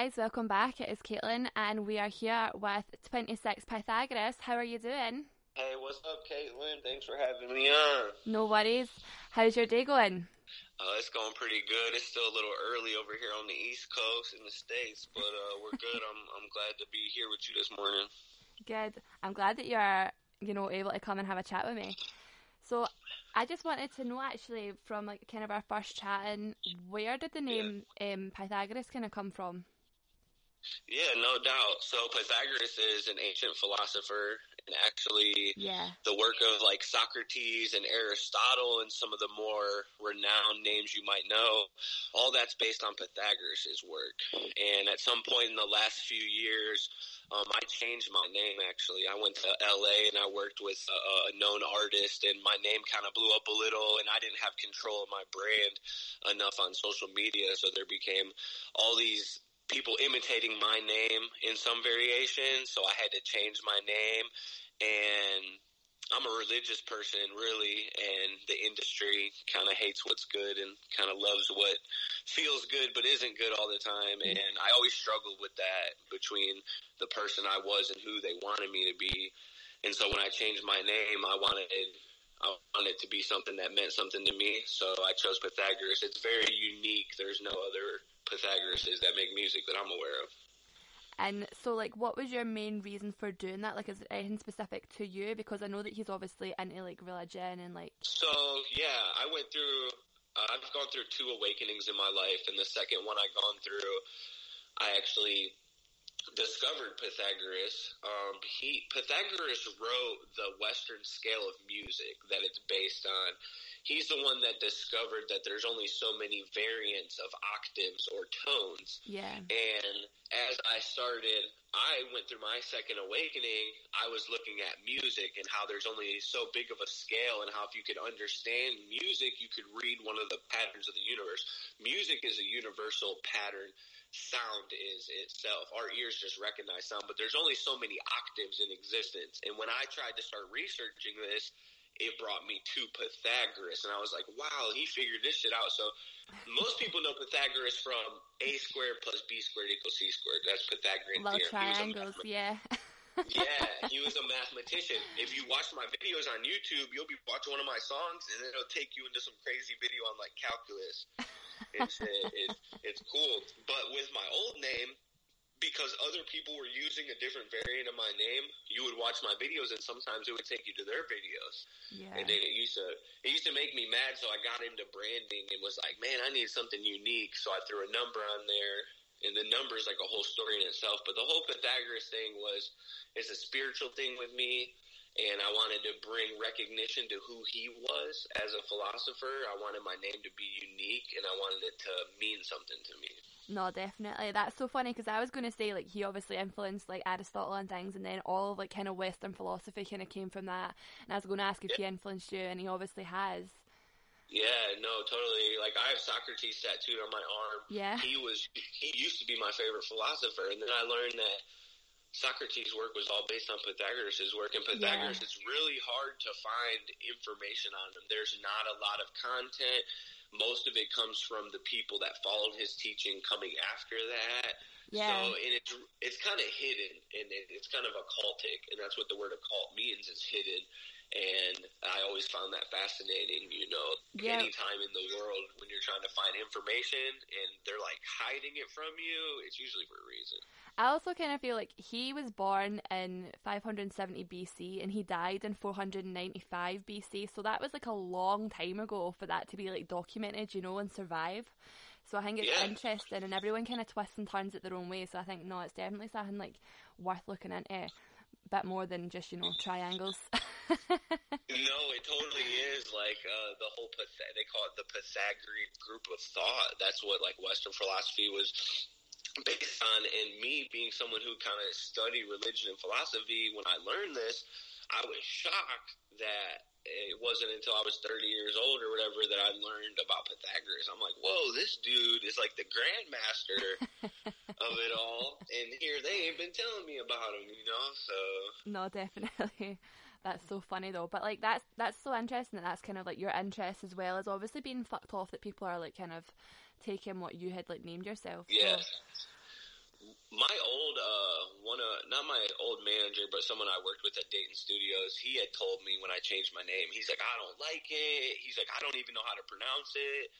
guys, welcome back. It is Caitlin, and we are here with 26 Pythagoras. How are you doing? Hey, what's up, Caitlin? Thanks for having me on. No worries. How's your day going? Uh, it's going pretty good. It's still a little early over here on the East Coast in the States, but uh, we're good. I'm I'm glad to be here with you this morning. Good. I'm glad that you're, you know, able to come and have a chat with me. So, I just wanted to know actually from like kind of our first chatting, where did the name yeah. um, Pythagoras kind of come from? Yeah, no doubt. So Pythagoras is an ancient philosopher and actually yeah. the work of like Socrates and Aristotle and some of the more renowned names you might know, all that's based on Pythagoras' work. And at some point in the last few years, um, I changed my name actually. I went to LA and I worked with a, a known artist and my name kind of blew up a little and I didn't have control of my brand enough on social media. So there became all these people imitating my name in some variation. So I had to change my name and I'm a religious person, really, and the industry kind of hates what's good and kind of loves what feels good but isn't good all the time. Mm-hmm. And I always struggled with that between the person I was and who they wanted me to be. And so when I changed my name, I wanted I wanted it to be something that meant something to me. So I chose Pythagoras. It's very unique. There's no other Pythagoras is that make music that I'm aware of. And so, like, what was your main reason for doing that? Like, is it anything specific to you? Because I know that he's obviously into like religion and like. So yeah, I went through. Uh, I've gone through two awakenings in my life, and the second one I've gone through, I actually discovered Pythagoras. Um, he Pythagoras wrote the Western scale of music that it's based on he's the one that discovered that there's only so many variants of octaves or tones. Yeah. And as I started, I went through my second awakening. I was looking at music and how there's only so big of a scale, and how if you could understand music, you could read one of the patterns of the universe. Music is a universal pattern. Sound is itself. Our ears just recognize sound, but there's only so many octaves in existence. And when I tried to start researching this, it brought me to Pythagoras, and I was like, wow, he figured this shit out. So most people know Pythagoras from a squared plus b squared equals c squared. That's Pythagorean Love theorem. triangles, yeah. yeah, he was a mathematician. If you watch my videos on YouTube, you'll be watching one of my songs, and it'll take you into some crazy video on like calculus. It's uh, it, it's cool. But with my old name, because other people were using a different variant of my name, you would watch my videos and sometimes it would take you to their videos. Yeah. And then it used to it used to make me mad so I got into branding and was like, Man, I need something unique so I threw a number on there and the number is like a whole story in itself. But the whole Pythagoras thing was it's a spiritual thing with me and I wanted to bring recognition to who he was as a philosopher. I wanted my name to be unique and I wanted it to mean something to me. No, definitely. That's so funny because I was going to say like he obviously influenced like Aristotle and things, and then all of like kind of Western philosophy kind of came from that. And I was going to ask if yeah. he influenced you, and he obviously has. Yeah, no, totally. Like I have Socrates tattooed on my arm. Yeah. He was he used to be my favorite philosopher, and then I learned that Socrates' work was all based on Pythagoras' work, and Pythagoras, yeah. it's really hard to find information on him. There's not a lot of content most of it comes from the people that followed his teaching coming after that. Yeah. So, and it's it's kind of hidden, and it, it's kind of occultic, and that's what the word occult means. It's hidden, and I always found that fascinating. You know, yeah. anytime in the world when you're trying to find information and they're like hiding it from you, it's usually for a reason. I also kind of feel like he was born in 570 BC and he died in 495 BC, so that was like a long time ago for that to be like documented, you know, and survive. So I think it's yeah. interesting, and everyone kind of twists and turns it their own way. So I think no, it's definitely something like worth looking into, a bit more than just you know triangles. no, it totally is like uh, the whole they call it the Pythagorean group of thought. That's what like Western philosophy was based on and me being someone who kind of studied religion and philosophy when I learned this, I was shocked that it wasn't until I was 30 years old or whatever that I learned about Pythagoras. I'm like, whoa, this dude is like the grandmaster of it all. And here they ain't been telling me about him, you know? So. No, definitely. That's so funny though. But like, that's, that's so interesting that that's kind of like your interest as well as obviously being fucked off that people are like kind of taking what you had like named yourself. Yeah. So. my old uh one uh not my old manager but someone I worked with at Dayton Studios he had told me when I changed my name he's like I don't like it he's like I don't even know how to pronounce it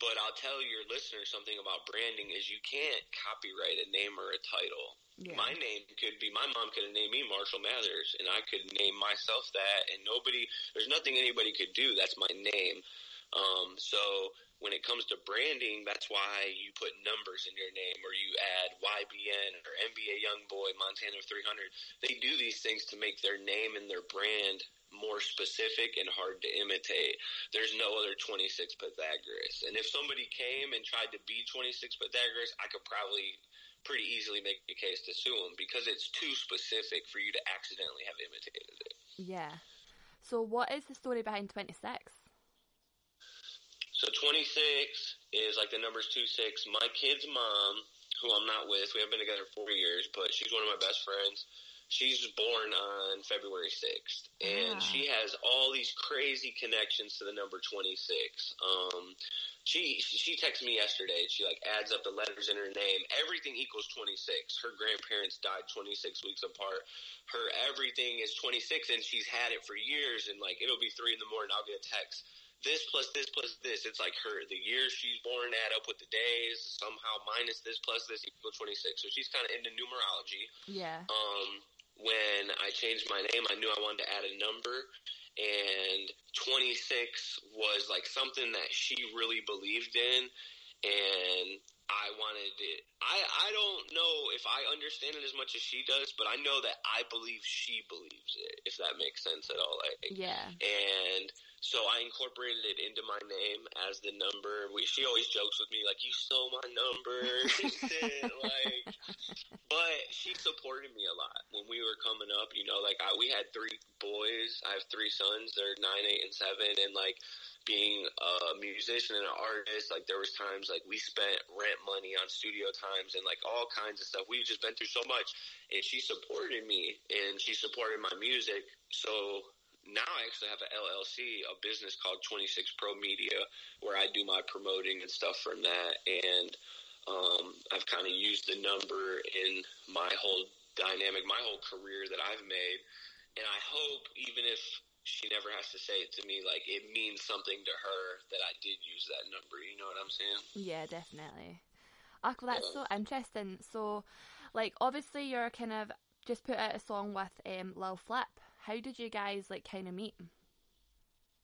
but I'll tell your listeners something about branding is you can't copyright a name or a title Yeah. my name could be my mom could have named me Marshall Mathers and I could name myself that and nobody there's nothing anybody could do that's my name um so when it comes to branding that's why you put numbers in your name or you add YBN or NBA Youngboy Montana 300 they do these things to make their name and their brand more specific and hard to imitate there's no other 26 Pythagoras and if somebody came and tried to be 26 Pythagoras I could probably pretty easily make a case to sue them because it's too specific for you to accidentally have imitated it. Yeah. So what is the story behind 26? So 26 is like the numbers 2 6. My kid's mom, who I'm not with, we haven't been together four years, but she's one of my best friends. She's born on February 6th, and Ah. she has all these crazy connections to the number 26. Um, she she texted me yesterday. She like adds up the letters in her name. Everything equals 26. Her grandparents died 26 weeks apart. Her everything is 26, and she's had it for years. And like it'll be three in the morning, I'll get a text. This plus this plus this. It's like her the years she's born add up with the days. Somehow minus this plus this equals 26. So she's kind of into numerology Yeah. um, when I changed my name, I knew I wanted to add a number, and 26 was like something that she really believed in, and I wanted it. I I don't know if I understand it as much as she does, but I know that I believe she believes it. If that makes sense at all, like, Yeah. and so I incorporated it into my name as the number. We, she always jokes with me like, "You stole my number," like. But she supported me a lot when we were coming up. You know, like I, we had three boys. I have three sons. They're nine, eight, and seven. And like being a musician and an artist, like there was times like we spent rent money on studio times and like all kinds of stuff. We've just been through so much, and she supported me and she supported my music. So now I actually have an LLC, a business called 26 Pro Media, where I do my promoting and stuff from that. And um, I've kind of used the number in my whole dynamic, my whole career that I've made. And I hope, even if she never has to say it to me, like it means something to her that I did use that number. You know what I'm saying? Yeah, definitely. Ah, well, that's so interesting. So, like, obviously, you're kind of just put out a song with um, Lil Flip. How did you guys like kind of meet?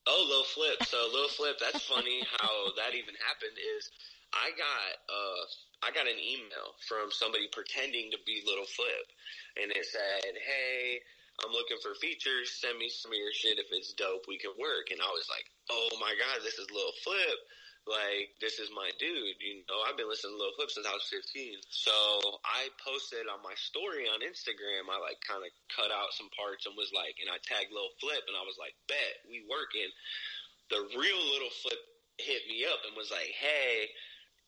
Oh, Lil Flip. So Lil Flip, that's funny how that even happened is I got uh I got an email from somebody pretending to be Little Flip and it said, Hey, I'm looking for features, send me some of your shit if it's dope, we can work and I was like, Oh my god, this is Lil Flip. Like, this is my dude, you know, I've been listening to Lil Flip since I was 15. So I posted on my story on Instagram, I like kind of cut out some parts and was like, and I tagged Lil Flip and I was like, bet, we working. The real Little Flip hit me up and was like, hey,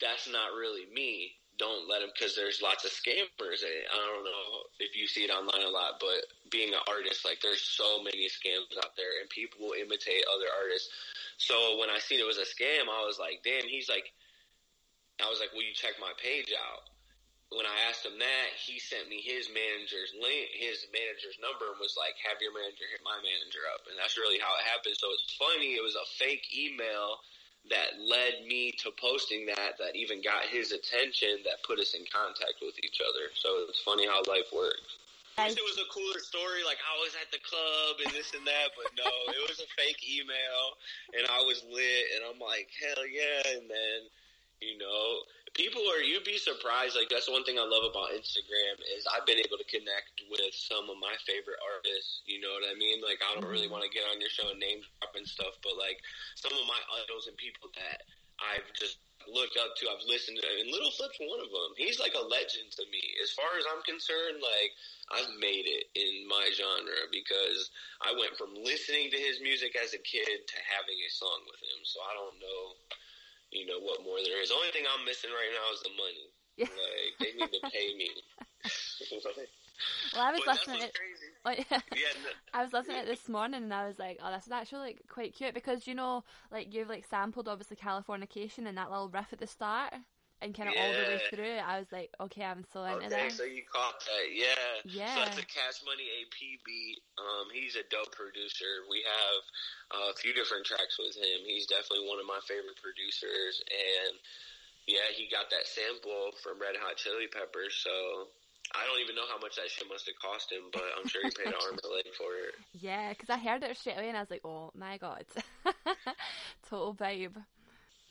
that's not really me. Don't let him, because there's lots of scammers. And I don't know if you see it online a lot, but being an artist, like there's so many scams out there, and people will imitate other artists. So when I seen it was a scam, I was like, damn. He's like, I was like, will you check my page out? When I asked him that, he sent me his manager's link, his manager's number, and was like, "Have your manager hit my manager up." And that's really how it happened. So it's funny. It was a fake email that led me to posting that. That even got his attention. That put us in contact with each other. So it's funny how life works. I wish it was a cooler story, like I was at the club and this and that, but no, it was a fake email, and I was lit, and I'm like, hell yeah, and then, you know, people are, you'd be surprised, like that's one thing I love about Instagram is I've been able to connect with some of my favorite artists, you know what I mean? Like I don't really mm-hmm. want to get on your show and name drop and stuff, but like some of my idols and people that I've just looked up to, I've listened to, and Little Flip's one of them. He's like a legend to me. As far as I'm concerned, like, I've made it in my genre because I went from listening to his music as a kid to having a song with him. So I don't know, you know, what more there is. The only thing I'm missing right now is the money. Yeah. Like, they need to pay me. Well, I was listening. oh, yeah. Yeah, no, I was listening to it this morning and I was like, oh, this is actually like quite cute because you know, like you've like sampled obviously Californication and that little riff at the start. And kind of all the way Yeah. through, I was like, okay, I'm so into Okay, this. so you caught that, yeah. Yeah. So that's a Cash Money AP beat. Um, he's a dope producer. We have uh, a few different tracks with him. He's definitely one of my favorite producers, and yeah, he got that sample from Red Hot Chili Peppers. So I don't even know how much that shit must have cost him, but I'm sure he paid an arm and a leg for it. Yeah, because I heard it straight away and I was like, oh my god, total vibe.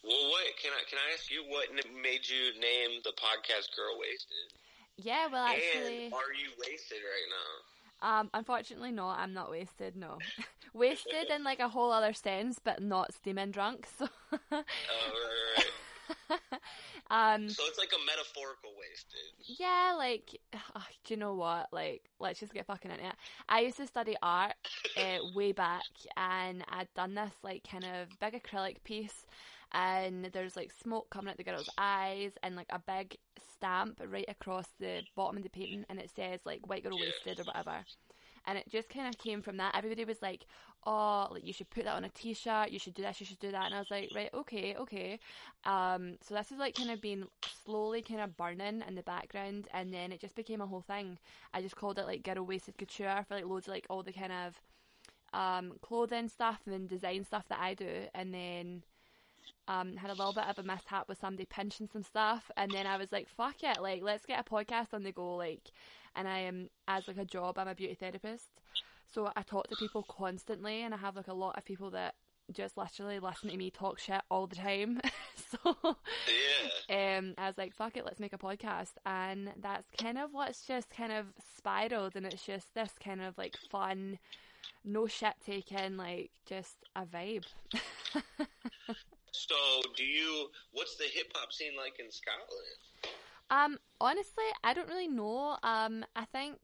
Well, what can I can I ask you? What made you name the podcast "Girl Wasted"? Yeah, well, actually, And are you wasted right now? um, unfortunately, no, I'm not wasted. No, wasted in like a whole other sense, but not steaming drunk. So, Oh, right, right, um, So it's like a metaphorical wasted. yeah, like, ugh, do you know what? Like, let's just get fucking into it. I used to study art uh, way back, and I'd done this like kind of big acrylic piece, and there's like smoke coming out the girl's eyes, and like a big stamp right across the bottom of the painting, and it says like "white girl wasted" or whatever. And it just kind of came from that. Everybody was like, "Oh, like you should put that on a T-shirt. You should do this. You should do that." And I was like, "Right, okay, okay." Um, so this is like kind of been slowly kind of burning in the background, and then it just became a whole thing. I just called it like "girl wasted couture" for like loads of like all the kind of um clothing stuff and then design stuff that I do, and then um, had a little bit of a mishap with somebody pinching some stuff, and then I was like, "Fuck it! Like, let's get a podcast on the go." Like, and I am as like a job, I'm a beauty therapist, so I talk to people constantly, and I have like a lot of people that just literally listen to me talk shit all the time. so, Yeah. um, I was like, "Fuck it, let's make a podcast," and that's kind of what's just kind of spiraled, and it's just this kind of like fun, no shit taking, like just a vibe. So, do you? What's the hip hop scene like in Scotland? Um, honestly, I don't really know. Um, I think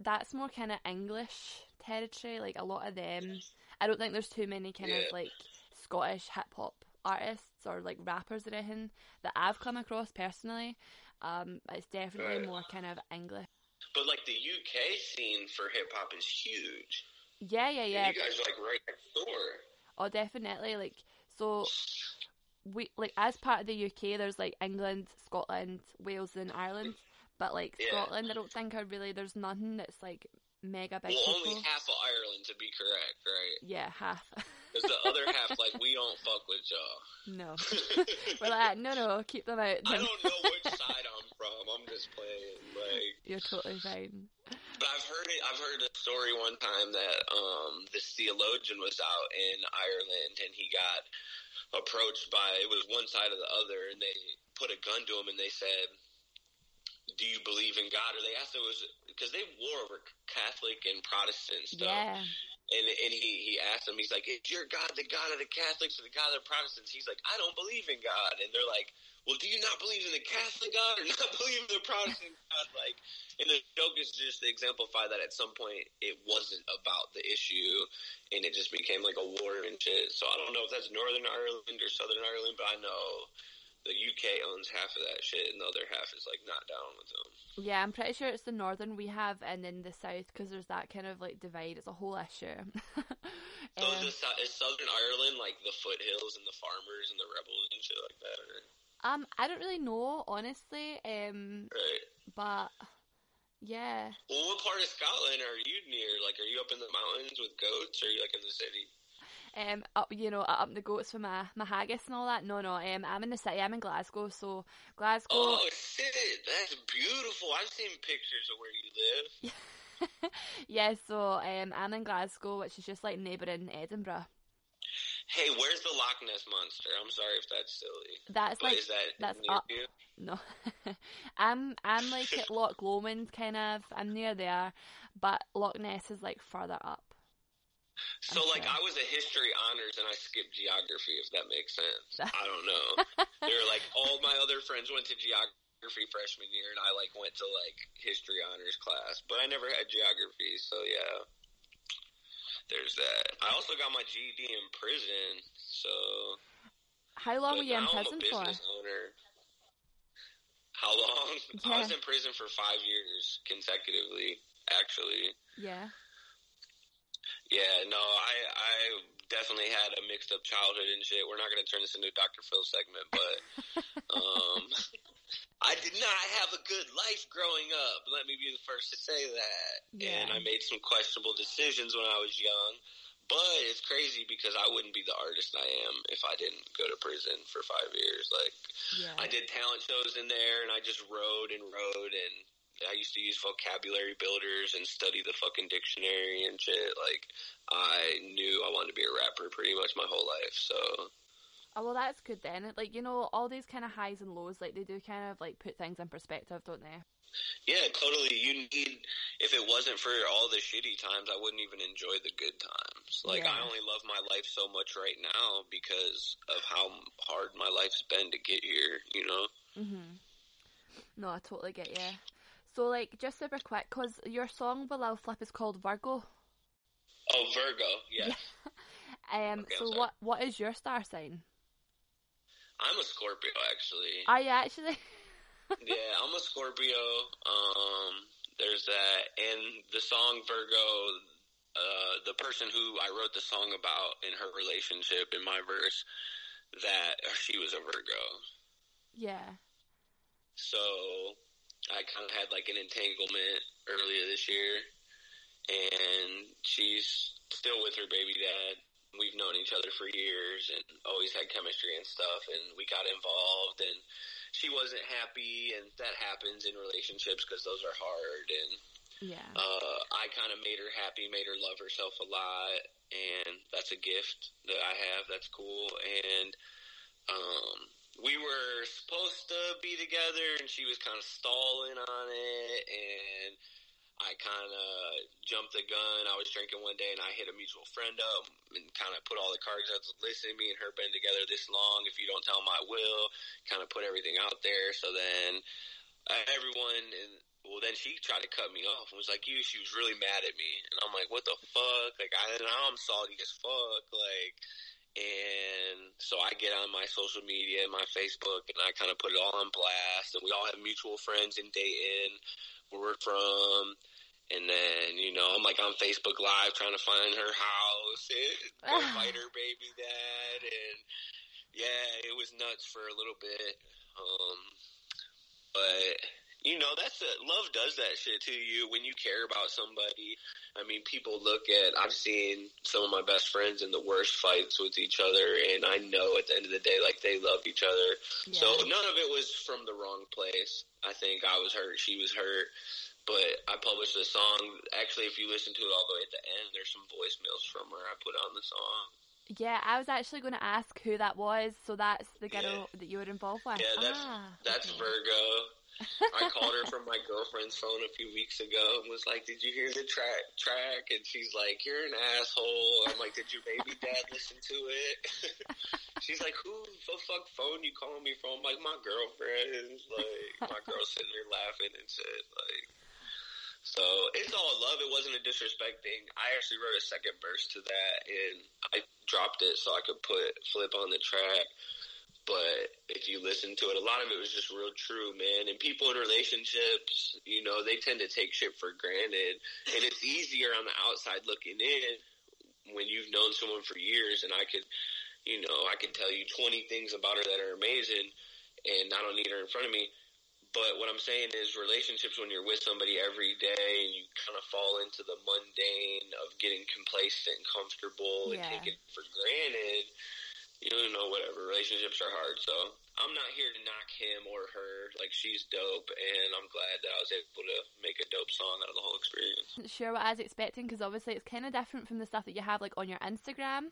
that's more kind of English territory. Like a lot of them, I don't think there's too many kind Yeah. of like Scottish hip hop artists or like rappers or anything that I've come across personally. Um, it's definitely Right. more kind of English. But like the UK scene for hip hop is huge. Yeah, yeah, And yeah. you guys are like right next door. Oh, definitely. Like so, we like as part of the UK, there's like England, Scotland, Wales, and Ireland. But like Yeah. Scotland, I don't think are really. There's nothing that's like mega big. Well, people. only half of Ireland to be correct, right? Yeah, half. Because the other half, like, we don't fuck with y'all. no. We're like, no, no, keep them out. I don't know which side I'm from. I'm just playing. Like, You're totally fine. but I've heard it. I've heard a story one time that um, this theologian was out in Ireland and he got approached by it was one side or the other, and they put a gun to him and they said, "Do you believe in God?" Or they asked him was because they war over Catholic and Protestant stuff. Yeah. And and he he asked him, he's like, "Is your God the God of the Catholics or the God of the Protestants?" He's like, "I don't believe in God." And they're like, "Well, do you not believe in the Catholic God or not believe in the Protestant God?" Like, and the joke is just to exemplify that at some point it wasn't about the issue, and it just became like a war and shit. So I don't know if that's Northern Ireland or Southern Ireland, but I know the UK owns half of that shit, and the other half is like not down with them. Yeah, I'm pretty sure it's the northern we have, and then the south because there's that kind of like divide. It's a whole issue. So Um, is, the, is Southern Ireland like the foothills and the farmers and the rebels and shit like that? Or? um, I don't really know honestly. Um, Right. but yeah. Well, what part of Scotland are you near? Like, are you up in the mountains with goats, or are you like in the city? Um, up you know up the goats for my my haggis and all that. No, no. Um, I'm in the city. I'm in Glasgow. So Glasgow. Oh shit, that's beautiful. I've seen pictures of where you live. yeah. So um, I'm in Glasgow, which is just like neighbouring Edinburgh. Hey, where's the Loch Ness monster? I'm sorry if that's silly, That's but like is that that's near up. you? No, I'm I'm like at Loch Lomond kind of. I'm near there, but Loch Ness is like further up. So, like, I was a history honors and I skipped geography, if that makes sense. I don't know. They're like, all my other friends went to geography freshman year, and I, like, went to, like, history honors class. But I never had geography, so yeah. There's that. I also got my GED in prison, so. How long were you in now I'm a prison for? owner. How long? I was in prison for five years consecutively, actually. Yeah. Yeah, no, I I definitely had a mixed up childhood and shit. We're not going to turn this into a Dr. Phil segment, but um, I did not have a good life growing up. Let me be the first to say that. Yeah. And I made some questionable decisions when I was young. But it's crazy because I wouldn't be the artist I am if I didn't go to prison for five years. Like, Yeah. I did talent shows in there, and I just wrote and wrote, and I used to use vocabulary builders and study the fucking dictionary and shit. Like, I knew I wanted to be a rapper pretty much my whole life. So, Oh, well, that's good then. Like, you know, all these kind of highs and lows, like, they do kind of, like, put things in perspective, don't they? yeah, totally. You need, if it wasn't for all the shitty times, I wouldn't even enjoy the good times. Like, I only love my life so much right now because of how hard my life's been to get here, you know? hmm No, I totally get you. So, like, just super quick, because your song Below Flip is called Virgo. Oh, Virgo, yeah. Um, Okay, so what what is your star sign? I'm a Scorpio, actually. Are you actually? yeah, I'm a Scorpio. Um, there's that, and the song Virgo. Uh, the person who I wrote the song about in her relationship in my verse, that she was a Virgo. yeah. So I kind of had like an entanglement earlier this year, and she's still with her baby dad. We've known each other for years and always had chemistry and stuff, and we got involved, and she wasn't happy, and that happens in relationships because those are hard, and Yeah. uh, I kind of made her happy, made her love herself a lot, and that's a gift that I have. That's cool. And um, we were supposed to be together, and she was kind of stalling on it, and I kind of jumped the gun. I was drinking one day, and I hit a mutual friend up and kind of put all the cards out. Listen, me and her been together this long. If you don't tell them, I will. Kind of put everything out there. So then uh, everyone and well then she tried to cut me off and was like you she was really mad at me and i'm like what the fuck like i now i'm salty as fuck like and so i get on my social media and my facebook and i kind of put it all on blast. And we all have mutual friends in dayton where we're from. And then you know i'm like on facebook live trying to find her house and fight her baby dad. And yeah it was nuts for a little bit. Um but you know that's a, love does that shit to you when you care about somebody i mean people look at i've seen some of my best friends in the worst fights with each other and i know at the end of the day like they love each other Yeah. so none of it was from the wrong place i think i was hurt she was hurt but i published a song actually if you listen to it all the way at the end there's some voicemails from her i put on the song Yeah, I was actually going to ask who that was. So that's the girl that you were involved with. Yeah, that's ah, that's okay. Virgo. I called her from my girlfriend's phone a few weeks ago and was like, "Did you hear the track?" Track, and she's like, "You're an asshole." I'm like, "Did your baby dad listen to it?" she's like, "Who the fuck phone you calling me from?" I'm like, "My girlfriend." Like, my girl sitting there laughing and shit. Like, so it's all love. It wasn't a disrespect thing. I actually wrote a second verse to that, and I dropped it so I could put flip on the track. But if you listen to it, a lot of it was just real true, man. And people in relationships, you know, they tend to take shit for granted. And it's easier on the outside looking in when you've known someone for years and I could, you know, I could tell you 20 things about her that are amazing and I don't need her in front of me. But what I'm saying is relationships when you're with somebody every day and you kind of fall into the mundane of getting complacent and comfortable and Yeah. taking it for granted you know, whatever. Relationships are hard, so I'm not here to knock him or her. Like she's dope, and I'm glad that I was able to make a dope song out of the whole experience. wasn't sure what I was expecting because obviously it's kind of different from the stuff that you have like on your Instagram,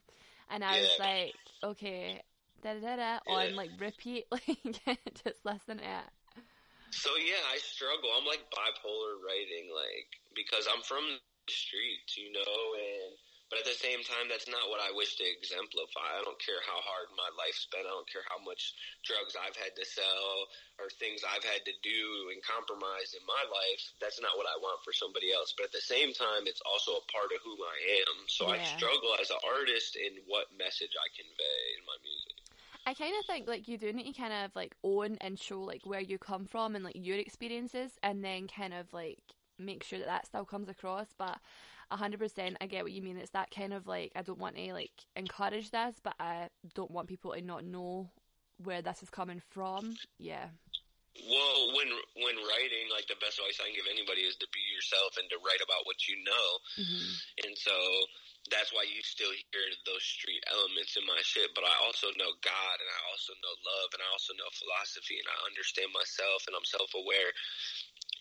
and I was like, okay, da da da on Yeah. like repeat, like just listen to it. So yeah, I struggle. I'm like bipolar writing, like because I'm from the streets, you know, and but at the same time, that's not what I wish to exemplify. I don't care how hard my life's been. I don't care how much drugs I've had to sell or things I've had to do and compromise in my life. That's not what I want for somebody else. But at the same time, it's also a part of who I am. So I struggle as an artist in what message I convey in my music. I kind of think like you do need to kind of like own and show like where you come from and like your experiences, and then kind of like make sure that that still comes across. But hundred percent. I get what you mean. It's that kind of like I don't want to like encourage this, but I don't want people to not know where this is coming from. Yeah. Well, when when writing, like the best advice I can give anybody is to be yourself and to write about what you know. Mm-hmm. And so that's why you still hear those street elements in my shit. But I also know God, and I also know love, and I also know philosophy, and I understand myself, and I'm self aware.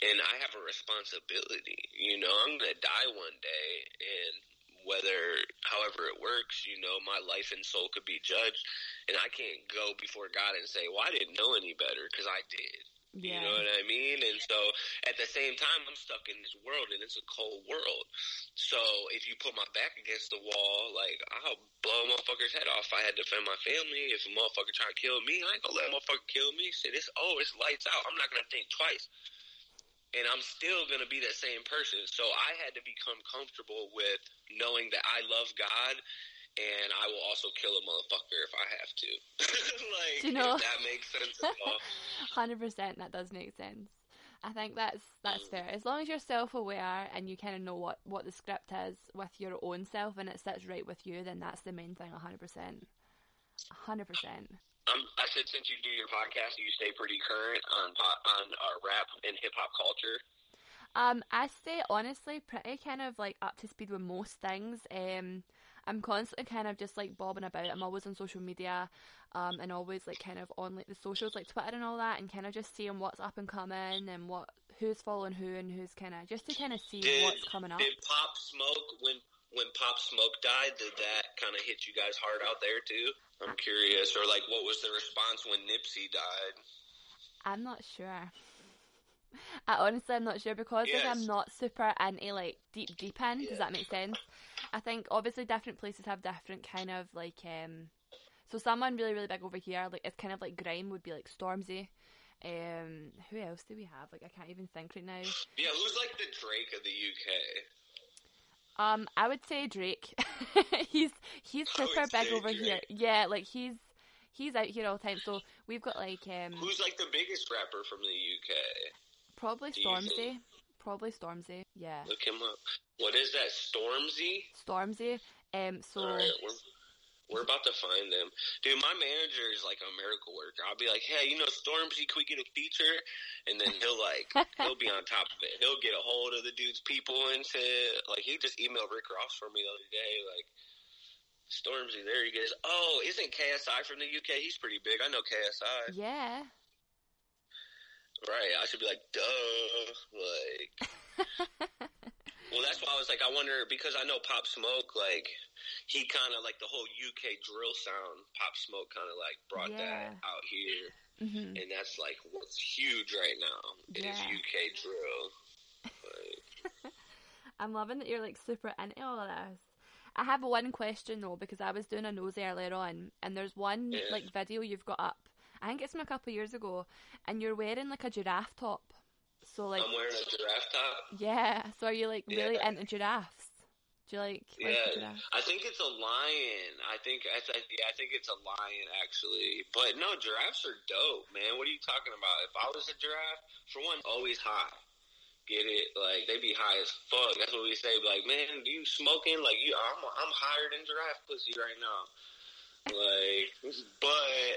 And I have a responsibility. You know, I'm gonna die one day, and whether, however it works, you know, my life and soul could be judged, and I can't go before God and say, "Well, I didn't know any better," because I did. Yeah. You know what I mean? And so at the same time, I'm stuck in this world, and it's a cold world. So if you put my back against the wall, like I'll blow a motherfucker's head off. I had to defend my family. If a motherfucker try to kill me, I ain't gonna let a motherfucker kill me. Say this, oh, it's lights out. I'm not gonna think twice and I'm still going to be that same person. So I had to become comfortable with knowing that I love God and I will also kill a motherfucker if I have to. like, you know, that makes sense at all. 100% that does make sense. I think that's that's mm. fair. As long as you're self-aware and you kind of know what, what the script is with your own self and it sits right with you, then that's the main thing, 100%. 100%. Um, I said since you do your podcast, you stay pretty current on on uh, rap and hip hop culture. Um, I stay honestly pretty kind of like up to speed with most things. Um, I'm constantly kind of just like bobbing about. I'm always on social media, um, and always like kind of on like the socials like Twitter and all that, and kind of just seeing what's up and coming and what who's following who and who's kind of just to kind of see Did, what's coming up. did Pop Smoke when when Pop Smoke died? Did that kind of hit you guys hard out there too? I'm curious, or like what was the response when Nipsey died? I'm not sure. I honestly I'm not sure because like I'm not super into like deep deep in. Does that make sense? I think obviously different places have different kind of like um so someone really really big over here like it's kind of like grime would be like Stormzy. Um who else do we have? Like I can't even think right now. Yeah, who's like the Drake of the UK? Um I would say Drake. he's he's would super big over here. Yeah, like he's he's out here all the time. So we've got like um Who's like the biggest rapper from the UK? probably do Stormzy. Probably Stormzy. Yeah. Look him up. What is that? Stormzy? Stormzy. Um so right, we're about to find them, dude. My manager is like a miracle worker. I'll be like, hey, you know, Stormzy, can we get a feature? And then he'll like he'll be on top of it. He'll get a hold of the dude's people and shit. Like he just emailed Rick Ross for me the other day. Like Stormzy, there he goes. Oh, isn't KSI from the UK? He's pretty big. I know KSI. Yeah. Right. I should be like, duh. Like. Well, that's why I was like, I wonder because I know Pop Smoke, like he kind of like the whole UK drill sound. Pop Smoke kind of like brought Yeah. that out here, hmm and that's like what's huge right now. It is Yeah. UK drill. Like, I'm loving that you're like super into all of this. I have one question though because I was doing a nose earlier on, and there's one Yeah. like video you've got up. I think it's from a couple of years ago, and you're wearing like a giraffe top. So like, I'm wearing a giraffe top. yeah. So are you like really Yeah. into giraffes? Do you like, like Yeah, giraffes? I think it's a lion. I think I, th- yeah, I think it's a lion actually. But no, giraffes are dope, man. What are you talking about? If I was a giraffe, for one, always high. Get it? Like they be high as fuck. That's what we say. Like, man, do you smoking? Like you, I'm I'm higher than giraffe pussy right now. Like, but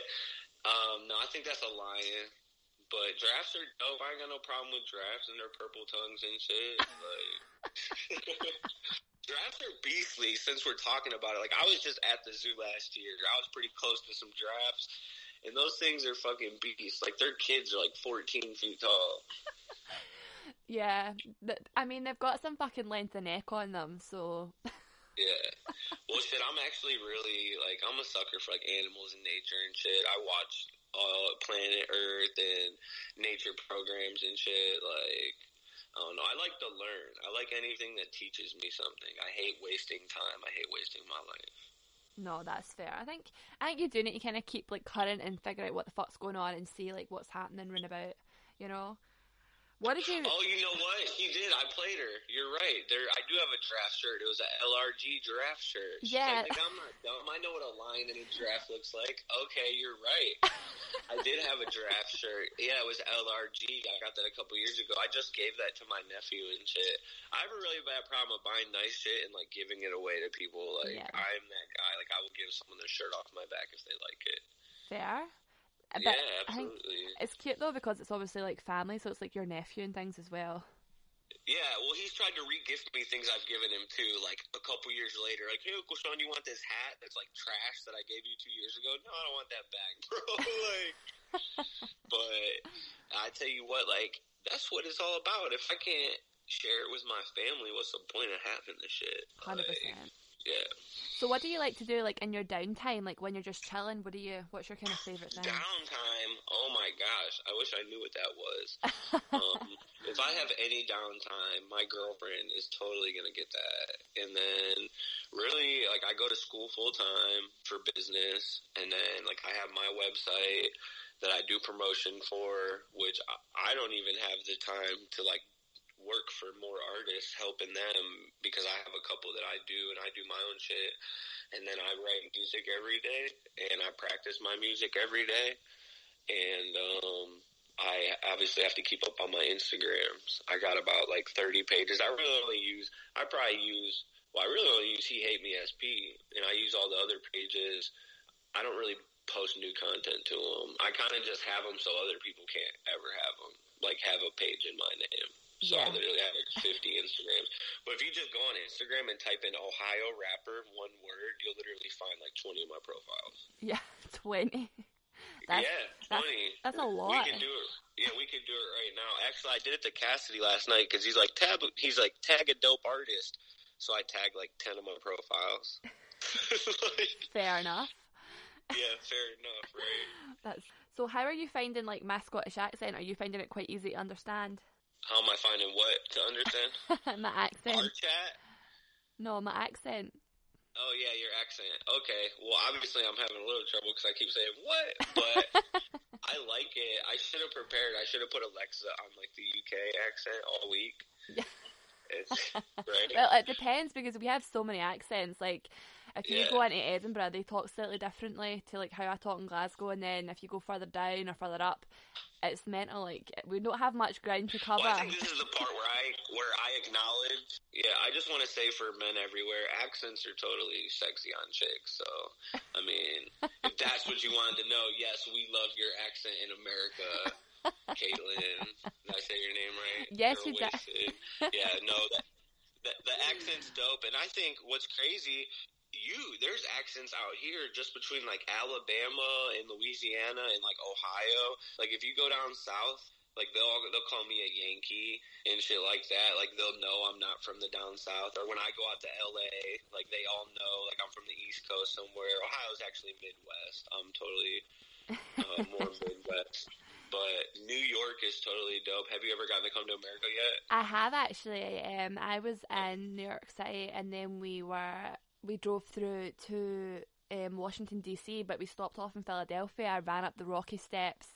um, no, I think that's a lion. But giraffes are dope. I ain't got no problem with giraffes and their purple tongues and shit. Like. Giraffes are beastly since we're talking about it. Like I was just at the zoo last year. I was pretty close to some giraffes. And those things are fucking beasts. Like their kids are like fourteen feet tall. Yeah. I mean, they've got some fucking length of neck on them, so Yeah. Well shit, I'm actually really like I'm a sucker for like animals and nature and shit. I watch uh Planet Earth and nature programs and shit, like I don't know. I like to learn. I like anything that teaches me something. I hate wasting time. I hate wasting my life. no, that's fair. I think I think you're doing it. You kind of keep like current and figure out what the fuck's going on and see like what's happening round about, you know. What did you? Oh, you know what? He did. I played her. You're right. There, I do have a draft shirt. It was an LRG giraffe shirt. She's Yeah. Like, I'm not dumb. I know what a lion and a giraffe looks like. Okay, you're right. I did have a giraffe shirt. Yeah, it was LRG. I got that a couple years ago. I just gave that to my nephew and shit. I have a really bad problem with buying nice shit and like giving it away to people. Like Yeah. I'm that guy. Like I will give someone the shirt off my back if they like it. Fair. But yeah, absolutely. it's cute though because it's obviously like family, so it's like your nephew and things as well. Yeah, well, he's tried to re-gift me things I've given him too. Like a couple years later, like, hey, Uncle Sean, you want this hat that's like trash that I gave you two years ago? No, I don't want that back, bro. like, but I tell you what, like, that's what it's all about. If I can't share it with my family, what's the point of having the shit? Hundred Like, percent. Yeah. So what do you like to do like in your downtime? Like when you're just chilling, what do you? What's your kind of favorite thing? Downtime. Oh my gosh, I wish I knew what that was. um, if I have any downtime, my girlfriend is totally gonna get that. And then, really, like I go to school full time for business, and then like I have my website that I do promotion for, which I, I don't even have the time to like work for more artists, helping them because I have a couple that I do, and I do my own shit. And then I write music every day, and I practice my music every day and um, I obviously have to keep up on my Instagrams. I got about like 30 pages. I really only use, I probably use, well, I really only use He Hate Me SP, and I use all the other pages. I don't really post new content to them. I kind of just have them so other people can't ever have them, like have a page in my name. So Yeah. I literally have like 50 Instagrams. But if you just go on Instagram and type in Ohio rapper, one word, you'll literally find like 20 of my profiles. Yeah, twenty. That's, yeah, 20. that's a lot. We can do it. Yeah, we could do it right now. Actually, I did it to Cassidy last night because he's like tab. He's like tag a dope artist. So I tagged like ten of my profiles. like, Fair enough. yeah, fair enough, right? That's so. How are you finding like my Scottish accent? Are you finding it quite easy to understand? How am I finding what to understand? my Our accent. chat. No, my accent. Oh yeah, your accent. Okay. Well, obviously I'm having a little trouble because I keep saying what, but I like it. I should have prepared. I should have put Alexa on like the UK accent all week. Yeah. It's right. Well, it depends because we have so many accents. Like, if you Yeah. go into Edinburgh, they talk slightly differently to like how I talk in Glasgow, and then if you go further down or further up, it's mental. Like, we don't have much ground to cover. Well, I think this is the part where I where I acknowledge. Yeah, I just want to say for men everywhere, accents are totally sexy on chicks. So, I mean, if that's what you wanted to know, yes, we love your accent in America, Caitlin. Did I say your name right? Yes, you did. Yeah, no, that, that the accent's dope, and I think what's crazy. You there's accents out here just between like Alabama and Louisiana and like Ohio. Like if you go down south, like they'll they'll call me a Yankee and shit like that. Like they'll know I'm not from the down south. Or when I go out to LA, like they all know like I'm from the East Coast somewhere. Ohio's actually Midwest. I'm totally uh, more Midwest. But New York is totally dope. Have you ever gotten to come to America yet? I have actually. Um, I was in New York City, and then we were we drove through to um, Washington DC, but we stopped off in Philadelphia. I ran up the Rocky Steps,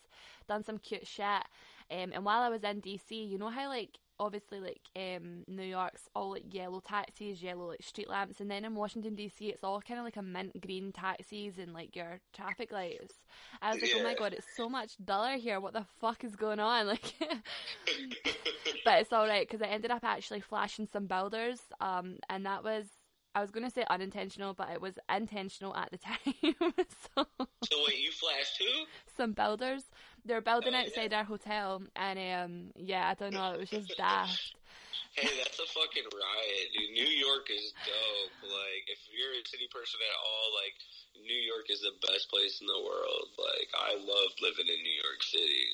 done some cute shit. Um, and while I was in DC, you know how like obviously like um, New York's all like yellow taxis, yellow like street lamps, and then in Washington DC it's all kind of like a mint green taxis and like your traffic lights. I was like, oh my god, it's so much duller here. What the fuck is going on? Like. but it's all right because I ended up actually flashing some builders, um, and that was I was going to say unintentional, but it was intentional at the time. so So wait, you flashed too? some builders, they were building Oh, yeah. outside our hotel, and um, yeah, I don't know, it was just daft. Hey, that's a fucking riot, dude. New York is dope. Like, if you're a city person at all, like, New York is the best place in the world. Like, I love living in New York City.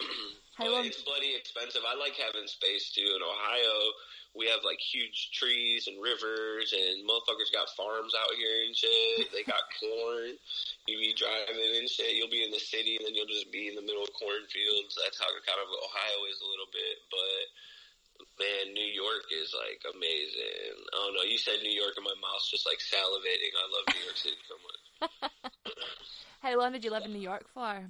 But long- it's bloody expensive. I like having space too. In Ohio, we have like huge trees and rivers, and motherfuckers got farms out here and shit. They got corn. You be driving and shit. You'll be in the city, and then you'll just be in the middle of cornfields. That's how kind of Ohio is a little bit, but man, New York is like amazing. I don't know. You said New York, and my mouth's just like salivating. I love New York City so much. How long did you live in New York for?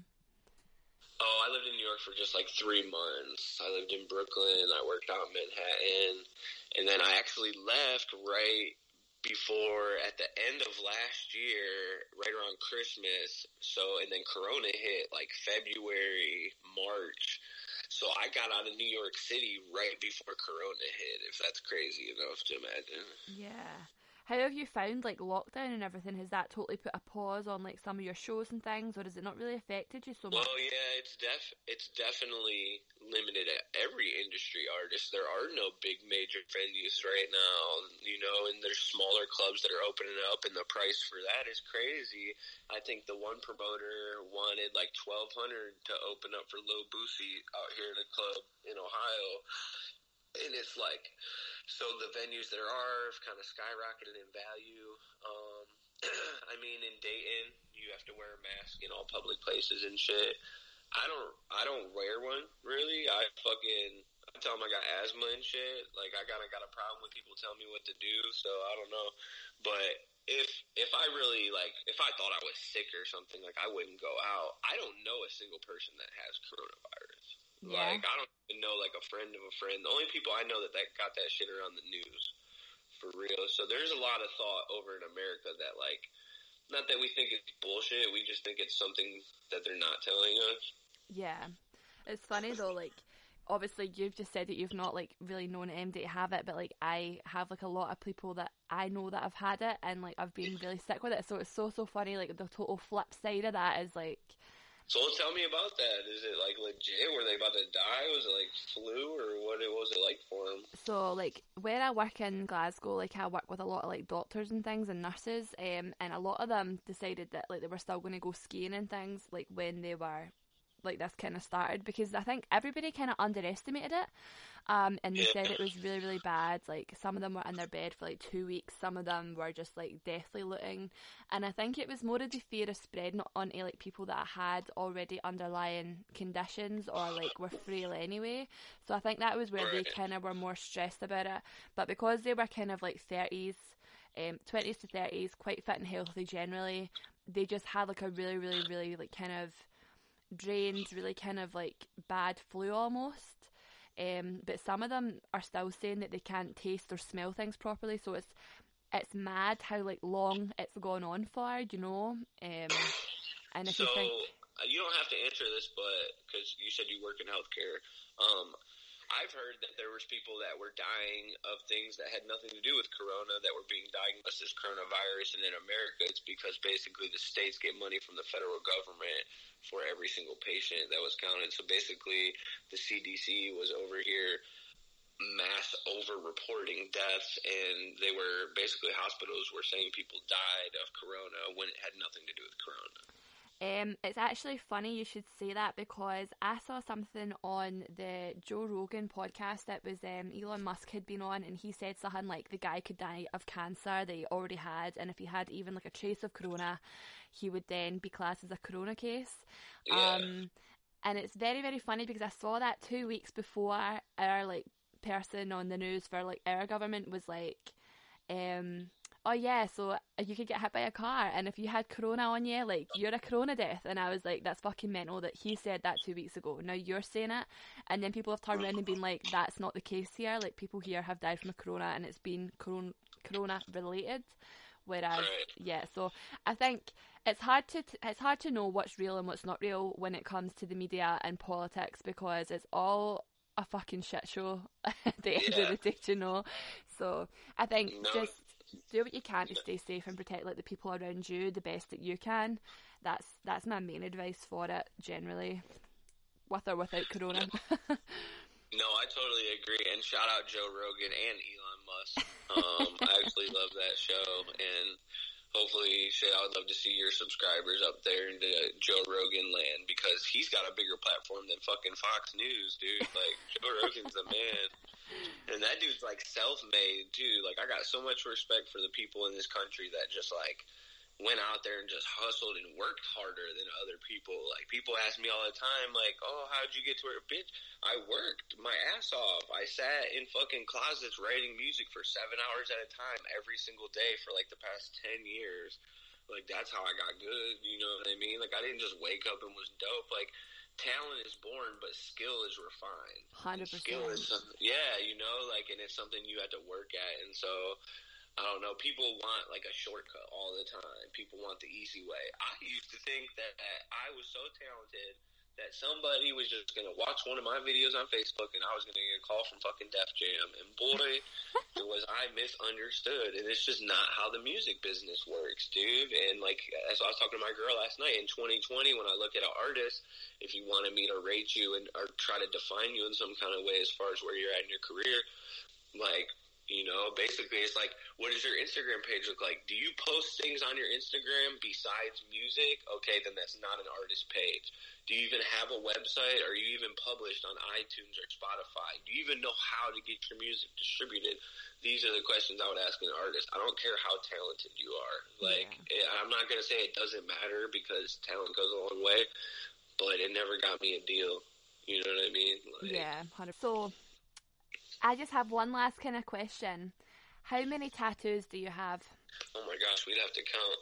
Oh, I lived in New York for just like three months. I lived in Brooklyn. I worked out in Manhattan, and then I actually left right before at the end of last year, right around Christmas. So, and then Corona hit like February, March. So I got out of New York City right before Corona hit, if that's crazy enough to imagine. Yeah. How have you found like lockdown and everything? Has that totally put a pause on like some of your shows and things, or has it not really affected you so much? Well, yeah, it's def it's definitely limited every industry artist. There are no big major venues right now, you know, and there's smaller clubs that are opening up, and the price for that is crazy. I think the one promoter wanted like twelve hundred to open up for Lil Boosie out here in a club in Ohio, and it's like so the venues there are have kind of skyrocketed in value. Um, I mean, in Dayton, you have to wear a mask in all public places and shit. I don't, I don't wear one really. I fucking, I tell them I got asthma and shit. Like I kind of got a problem with people telling me what to do. So I don't know. But if if I really like, if I thought I was sick or something, like I wouldn't go out. I don't know a single person that has coronavirus. Yeah. Like I don't even know like a friend of a friend. The only people I know that that got that shit are on the news, for real. So there's a lot of thought over in America that like, not that we think it's bullshit. We just think it's something that they're not telling us. Yeah, it's funny though. Like obviously you've just said that you've not like really known MD to have it, but like I have like a lot of people that I know that have had it and like I've been really sick with it. So it's so so funny. Like the total flip side of that is like so tell me about that. Is it like legit? Were they about to die? Was it like flu or what? It was it like for them? So like where I work in Glasgow, like I work with a lot of like doctors and things and nurses, um, and a lot of them decided that like they were still going to go skiing and things like when they were like this kind of started because I think everybody kind of underestimated it. Um, and they said it was really, really bad. Like some of them were in their bed for like two weeks. Some of them were just like deathly looting. And I think it was more of the fear of spreading onto like people that had already underlying conditions or like were frail anyway. So I think that was where they kind of were more stressed about it. But because they were kind of like thirties, um, 20s to 30s, quite fit and healthy generally, they just had like a really, really, really like kind of drained, really kind of like bad flu almost. Um, but some of them are still saying that they can't taste or smell things properly. So it's it's mad how like long it's gone on for, you know. Um, and if so, you think uh, you don't have to answer this, but because you said you work in healthcare, um, I've heard that there was people that were dying of things that had nothing to do with corona that were being diagnosed as coronavirus, and in America, it's because basically the states get money from the federal government for every single patient that was counted. So basically, the CDC was over here mass over reporting deaths and they were basically hospitals were saying people died of corona when it had nothing to do with corona. Um, it's actually funny you should say that because I saw something on the Joe Rogan podcast that was um, Elon Musk had been on, and he said something like the guy could die of cancer that he already had, and if he had even like a trace of corona, he would then be classed as a corona case. Yeah. Um, and it's very very funny because I saw that two weeks before our like person on the news for like our government was like, um oh yeah, so you could get hit by a car, and if you had corona on you, like you're a corona death. And I was like, that's fucking mental that he said that two weeks ago. Now you're saying it, and then people have turned around and been like, that's not the case here. Like people here have died from a corona, and it's been corona corona related. Whereas, yeah, so I think it's hard to t- it's hard to know what's real and what's not real when it comes to the media and politics because it's all a fucking shit show at the end Yeah. of the day, you know. So I think No. just do what you can to stay safe and protect like the people around you the best that you can. That's that's my main advice for it generally, with or without corona. No, I totally agree. And shout out Joe Rogan and Elon Musk. Um, I actually love that show, and hopefully, shit, I would love to see your subscribers up there into Joe Rogan land because he's got a bigger platform than fucking Fox News, dude. Like Joe Rogan's the man, and that dude's like self-made too. Like I got so much respect for the people in this country that just like went out there and just hustled and worked harder than other people. Like people ask me all the time, like, "Oh, how'd you get to where?" Bitch, I worked my ass off. I sat in fucking closets writing music for seven hours at a time every single day for like the past ten years. Like that's how I got good. You know what I mean? Like I didn't just wake up and was dope. Like talent is born, but skill is refined. Hundred Skill is percent. yeah, you know, like, and it's something you have to work at, and so. I don't know. People want like a shortcut all the time. People want the easy way. I used to think that I was so talented that somebody was just going to watch one of my videos on Facebook and I was going to get a call from fucking Def Jam. And boy, it was I misunderstood. And it's just not how the music business works, dude. And like, as I was talking to my girl last night in 2020, when I look at an artist, if you wanted me to rate you and or try to define you in some kind of way as far as where you're at in your career, like, you know, basically it's like, what does your Instagram page look like? Do you post things on your Instagram besides music? Okay, then that's not an artist page. Do you even have a website? Are you even published on iTunes or Spotify? Do you even know how to get your music distributed? These are the questions I would ask an artist. I don't care how talented you are. Like, eh, I'm not going to say it doesn't matter because talent goes a long way, but it never got me a deal. You know what I mean? Like, Yeah, hundred. So, I just have one last kind of question. How many tattoos do you have? Oh my gosh, we'd have to count.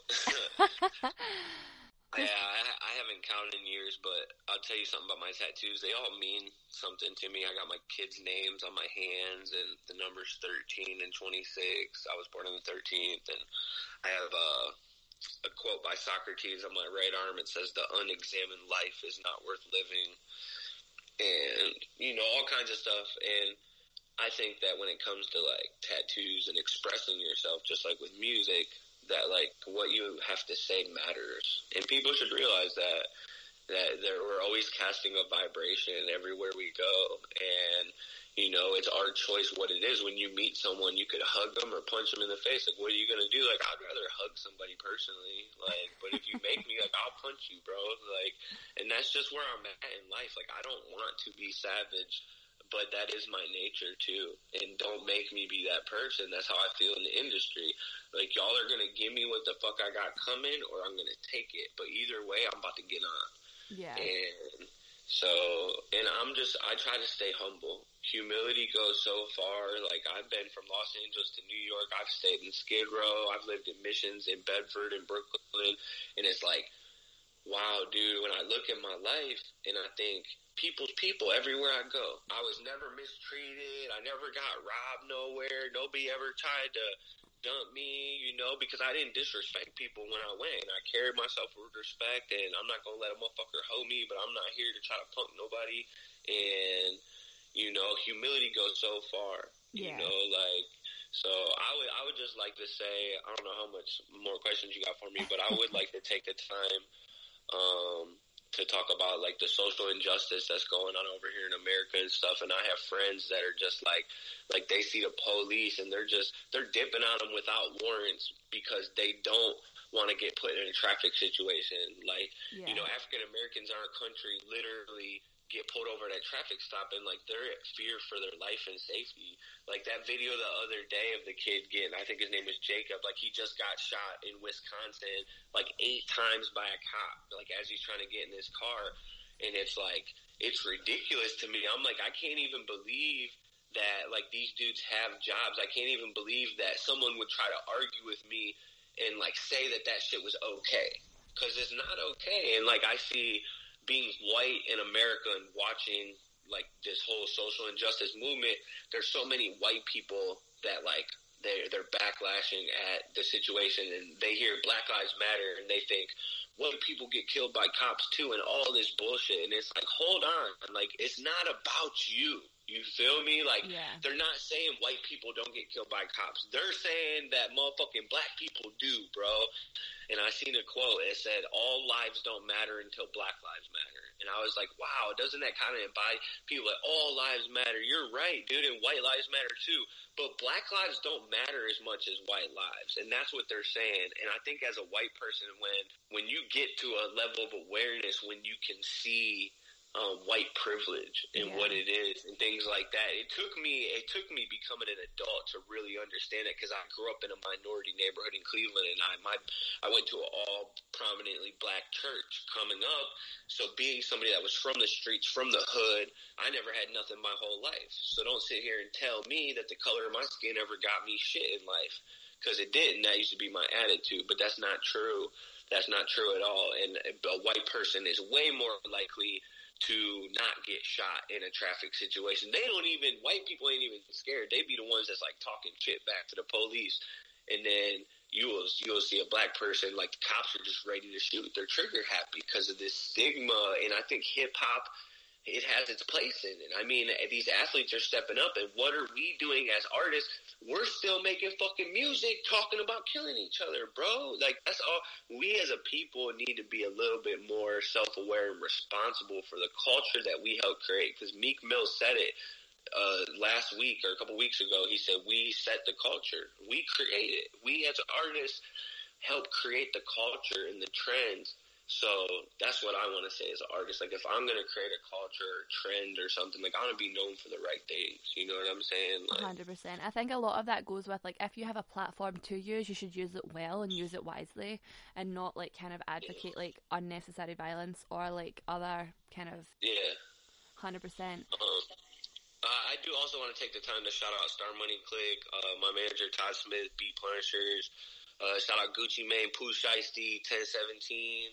yeah, I, I haven't counted in years, but I'll tell you something about my tattoos. They all mean something to me. I got my kids' names on my hands, and the numbers 13 and 26. I was born on the 13th, and I have uh, a quote by Socrates on my right arm. It says, "The unexamined life is not worth living," and you know all kinds of stuff. And I think that when it comes to like tattoos and expressing yourself, just like with music, that like what you have to say matters, and people should realize that that there, we're always casting a vibration everywhere we go, and you know it's our choice what it is. When you meet someone, you could hug them or punch them in the face. Like, what are you gonna do? Like, I'd rather hug somebody personally. Like, but if you make me, like, I'll punch you, bro. Like, and that's just where I'm at in life. Like, I don't want to be savage but that is my nature too. And don't make me be that person. That's how I feel in the industry. Like y'all are gonna give me what the fuck I got coming, or I'm gonna take it. But either way, I'm about to get on. Yeah. And so, and I'm just, I try to stay humble. Humility goes so far. Like I've been from Los Angeles to New York. I've stayed in Skid Row. I've lived in Missions, in Bedford, in Brooklyn, and it's like, wow, dude. When I look at my life and I think people's people everywhere I go. I was never mistreated. I never got robbed nowhere. Nobody ever tried to dump me, you know, because I didn't disrespect people when I went. I carried myself with respect, and I'm not gonna let a motherfucker hoe me. But I'm not here to try to punk nobody. And you know, humility goes so far. Yeah. You know, like. So I would I would just like to say I don't know how much more questions you got for me, but I would like to take the time um, to talk about like the social injustice that's going on over here in America and stuff. And I have friends that are just like, like they see the police and they're just they're dipping on them without warrants because they don't want to get put in a traffic situation. Like Yeah. you know, African Americans in our country literally get pulled over at a traffic stop and like they're at fear for their life and safety. Like that video the other day of the kid getting, I think his name is Jacob, like he just got shot in Wisconsin like eight times by a cop, like as he's trying to get in his car. And it's like, it's ridiculous to me. I'm like, I can't even believe that like these dudes have jobs. I can't even believe that someone would try to argue with me and like say that that shit was okay. Cause it's not okay. And like I see being white in America and watching like this whole social injustice movement, there's so many white people that like they're they're backlashing at the situation and they hear Black Lives Matter and they think white people get killed by cops too? And all this bullshit. And it's like hold on. Like it's not about you you feel me like Yeah. they're not saying white people don't get killed by cops they're saying that motherfucking black people do bro and I seen a quote. It said, "All lives don't matter until Black Lives Matter." And I was like, "Wow, doesn't that kind of embody people like all lives matter?" You're right, dude, and white lives matter too. But black lives don't matter as much as white lives, and that's what they're saying. And I think as a white person, when when you get to a level of awareness, when you can see um, white privilege and Yeah. what it is and things like that. It took me it took me becoming an adult to really understand it because I grew up in a minority neighborhood in Cleveland and I my I went to an all prominently black church coming up. So being somebody that was from the streets, from the hood, I never had nothing my whole life. So don't sit here and tell me that the color of my skin ever got me shit in life because it didn't. That used to be my attitude, but that's not true. That's not true at all. And a white person is way more likely to not get shot in a traffic situation. They don't even white people ain't even scared. They be the ones that's like talking shit back to the police, and then you will you'll see a black person like the cops are just ready to shoot. They're trigger happy because of this stigma, and I think hip hop it has its place in it. I mean, these athletes are stepping up, and what are we doing as artists? We're still making fucking music, talking about killing each other, bro. Like that's all. We as a people need to be a little bit more self-aware and responsible for the culture that we help create. Because Meek Mill said it uh, last week or a couple weeks ago. He said we set the culture, we create it. We as artists help create the culture and the trends so that's what I want to say as an artist. Like if I'm gonna create a culture or trend or something, like I want to be known for the right things. You know what I'm saying? Hundred like, percent. I think a lot of that goes with like if you have a platform to use, you should use it well and use it wisely, and not like kind of advocate yeah. like unnecessary violence or like other kind of yeah. Hundred percent. Uh, I do also want to take the time to shout out Star Money Click, uh, my manager Todd Smith, Beat Punishers, uh, shout out Gucci Mane, Pooh Shiesty, 1017.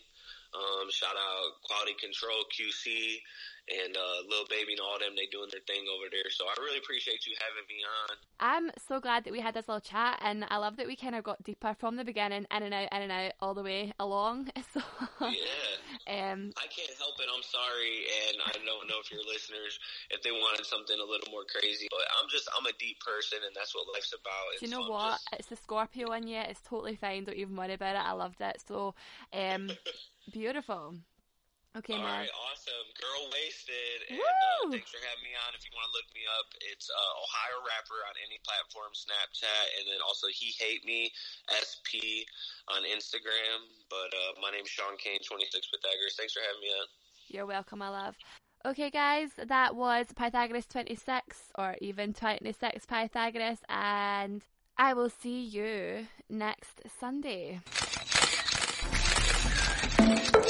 Um, shout out Quality Control QC and uh, Lil Baby and all them. They doing their thing over there. So I really appreciate you having me on. I'm so glad that we had this little chat, and I love that we kind of got deeper from the beginning, in and out, in and out, all the way along. So yeah, um, I can't help it. I'm sorry, and I don't know if your listeners if they wanted something a little more crazy, but I'm just I'm a deep person, and that's what life's about. Do you know so what? Just... It's the Scorpio in you. It's totally fine. Don't even worry about it. I loved it. So, um, beautiful. Okay, man. All right, awesome. Girl Wasted. And uh, thanks for having me on. If you want to look me up, it's uh, Ohio Rapper on any platform, Snapchat, and then also He Hate Me, SP on Instagram. But uh, my name's Sean Kane, 26 Pythagoras. Thanks for having me on. You're welcome, my love. Okay, guys, that was Pythagoras 26 or even 26 Pythagoras, and I will see you next Sunday. You.